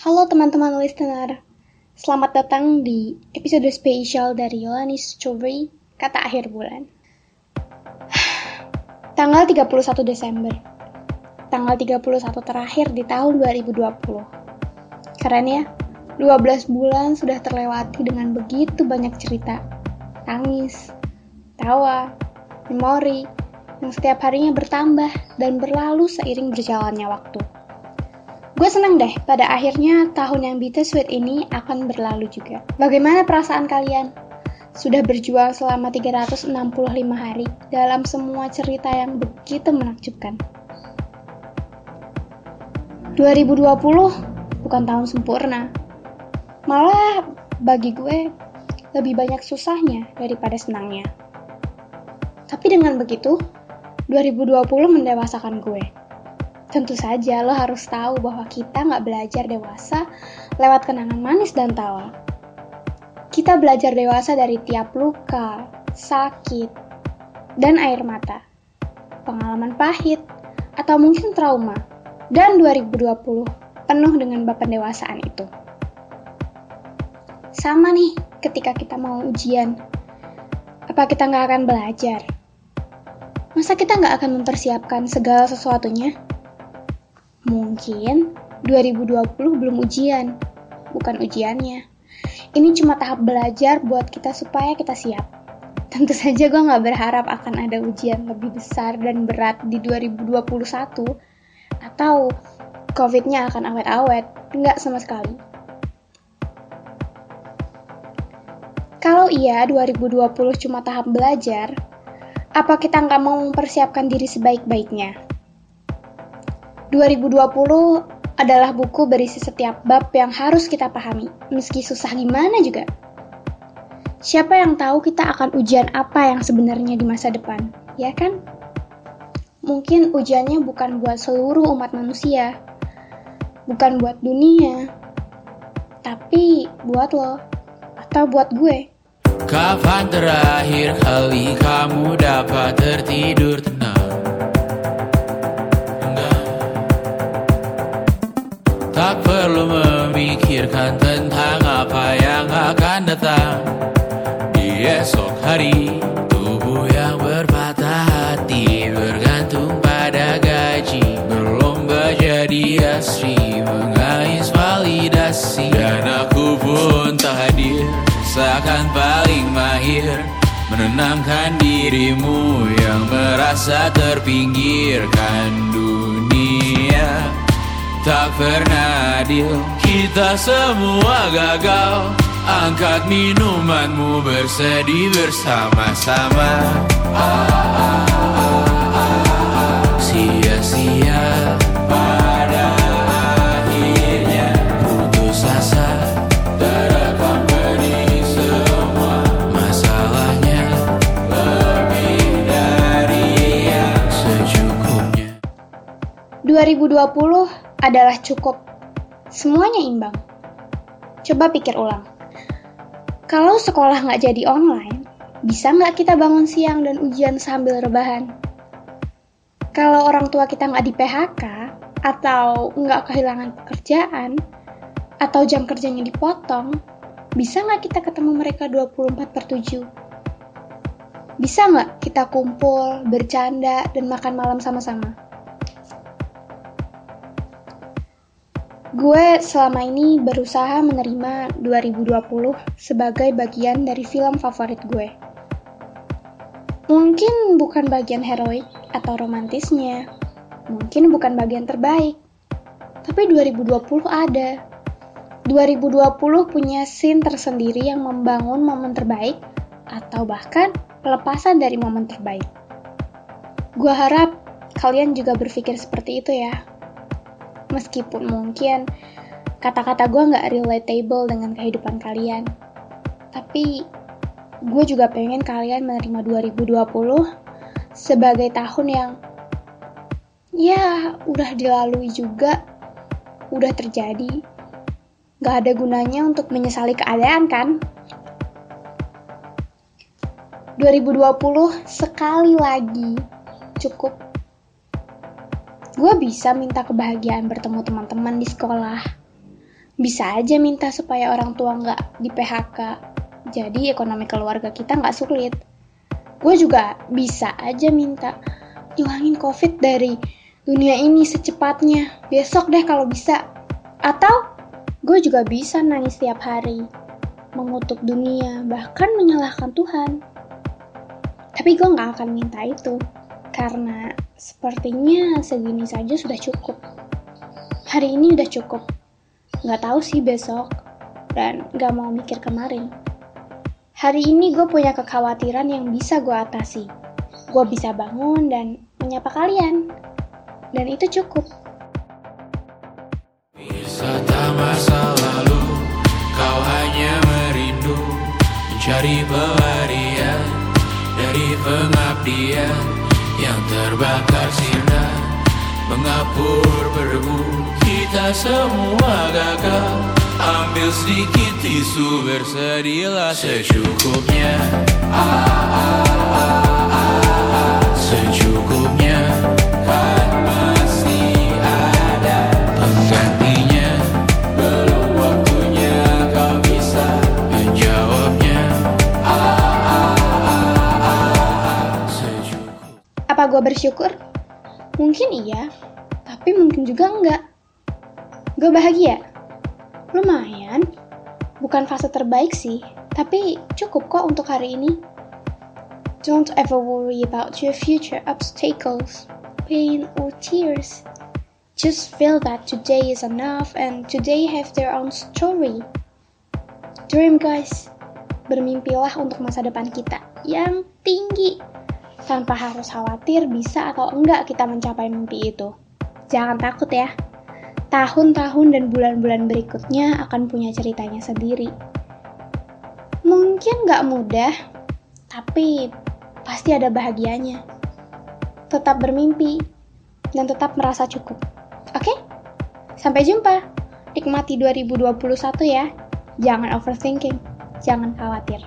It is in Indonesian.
Halo teman-teman listener, selamat datang di episode spesial dari Yolani Strawberry, kata akhir bulan. Tanggal 31 Desember, tanggal 31 terakhir di tahun 2020. Keren ya, 12 bulan sudah terlewati dengan begitu banyak cerita, tangis, tawa, memori, yang setiap harinya bertambah dan berlalu seiring berjalannya waktu. Gue seneng deh, pada akhirnya tahun yang bittersweet ini akan berlalu juga. Bagaimana perasaan kalian? Sudah berjuang selama 365 hari dalam semua cerita yang begitu menakjubkan. 2020 bukan tahun sempurna. Malah bagi gue lebih banyak susahnya daripada senangnya. Tapi dengan begitu, 2020 mendewasakan gue Tentu saja lo harus tahu bahwa kita nggak belajar dewasa lewat kenangan manis dan tawa. Kita belajar dewasa dari tiap luka, sakit, dan air mata. Pengalaman pahit, atau mungkin trauma. Dan 2020 penuh dengan bab pendewasaan itu. Sama nih ketika kita mau ujian. Apa kita nggak akan belajar? Masa kita nggak akan mempersiapkan segala sesuatunya? Mungkin 2020 belum ujian, bukan ujiannya. Ini cuma tahap belajar buat kita supaya kita siap. Tentu saja gue gak berharap akan ada ujian lebih besar dan berat di 2021 atau COVID-nya akan awet-awet. Nggak sama sekali. Kalau iya 2020 cuma tahap belajar, apa kita nggak mau mempersiapkan diri sebaik-baiknya? 2020 adalah buku berisi setiap bab yang harus kita pahami, meski susah gimana juga. Siapa yang tahu kita akan ujian apa yang sebenarnya di masa depan, ya kan? Mungkin ujiannya bukan buat seluruh umat manusia, bukan buat dunia, tapi buat lo, atau buat gue. Kapan terakhir kali kamu dapat tertidur memikirkan tentang apa yang akan datang. Di esok hari Tubuh yang berpatah hati Bergantung pada gaji. Berlomba jadi asri Mengais validasi. Dan aku pun tak hadir Seakan paling mahir. Menenangkan dirimu yang merasa terpinggirkan dunia. Tak pernah adil Kita semua gagal. Angkat minumanmu bersedih bersama-sama. Sia-sia pada akhirnya Putus asa. Terekam benih semua Masalahnya. Lebih dari yang secukupnya. 2020 adalah cukup. Semuanya imbang. Coba pikir ulang. Kalau sekolah nggak jadi online, bisa nggak kita bangun siang dan ujian sambil rebahan? Kalau orang tua kita nggak di PHK, atau nggak kehilangan pekerjaan, atau jam kerjanya dipotong, bisa nggak kita ketemu mereka 24 per 7? Bisa nggak kita kumpul, bercanda, dan makan malam sama-sama? Gue selama ini berusaha menerima 2020 sebagai bagian dari film favorit gue. Mungkin bukan bagian heroik atau romantisnya, mungkin bukan bagian terbaik, tapi 2020 ada. 2020 punya scene tersendiri yang membangun momen terbaik atau bahkan pelepasan dari momen terbaik. Gue harap kalian juga berpikir seperti itu ya meskipun mungkin kata-kata gue nggak relatable dengan kehidupan kalian. Tapi gue juga pengen kalian menerima 2020 sebagai tahun yang ya udah dilalui juga, udah terjadi. Gak ada gunanya untuk menyesali keadaan kan? 2020 sekali lagi cukup gue bisa minta kebahagiaan bertemu teman-teman di sekolah. Bisa aja minta supaya orang tua nggak di PHK. Jadi ekonomi keluarga kita nggak sulit. Gue juga bisa aja minta hilangin COVID dari dunia ini secepatnya. Besok deh kalau bisa. Atau gue juga bisa nangis setiap hari. Mengutuk dunia, bahkan menyalahkan Tuhan. Tapi gue nggak akan minta itu. Karena sepertinya segini saja sudah cukup. Hari ini udah cukup Nggak tahu sih besok, dan nggak mau mikir kemarin. Hari ini gue punya kekhawatiran yang bisa gue atasi. Gue bisa bangun dan menyapa kalian. Dan itu cukup. Wisata masa lalu Kau hanya merindu Mencari pelarian Dari pengabdian Yang terbakar sinar Mengapur berdebu Kita semua gagal. Ambil sedikit tisu Bersedilah secukupnya. Ah, ah, ah, ah, ah. Secukupnya gue bersyukur? Mungkin iya, tapi mungkin juga enggak. Gue bahagia? Lumayan. Bukan fase terbaik sih, tapi cukup kok untuk hari ini. Don't ever worry about your future obstacles, pain or tears. Just feel that today is enough and today have their own story. Dream guys, bermimpilah untuk masa depan kita yang tinggi tanpa harus khawatir bisa atau enggak kita mencapai mimpi itu. Jangan takut ya. Tahun-tahun dan bulan-bulan berikutnya akan punya ceritanya sendiri. Mungkin nggak mudah, tapi pasti ada bahagianya. Tetap bermimpi dan tetap merasa cukup. Oke? Sampai jumpa. Nikmati 2021 ya. Jangan overthinking. Jangan khawatir.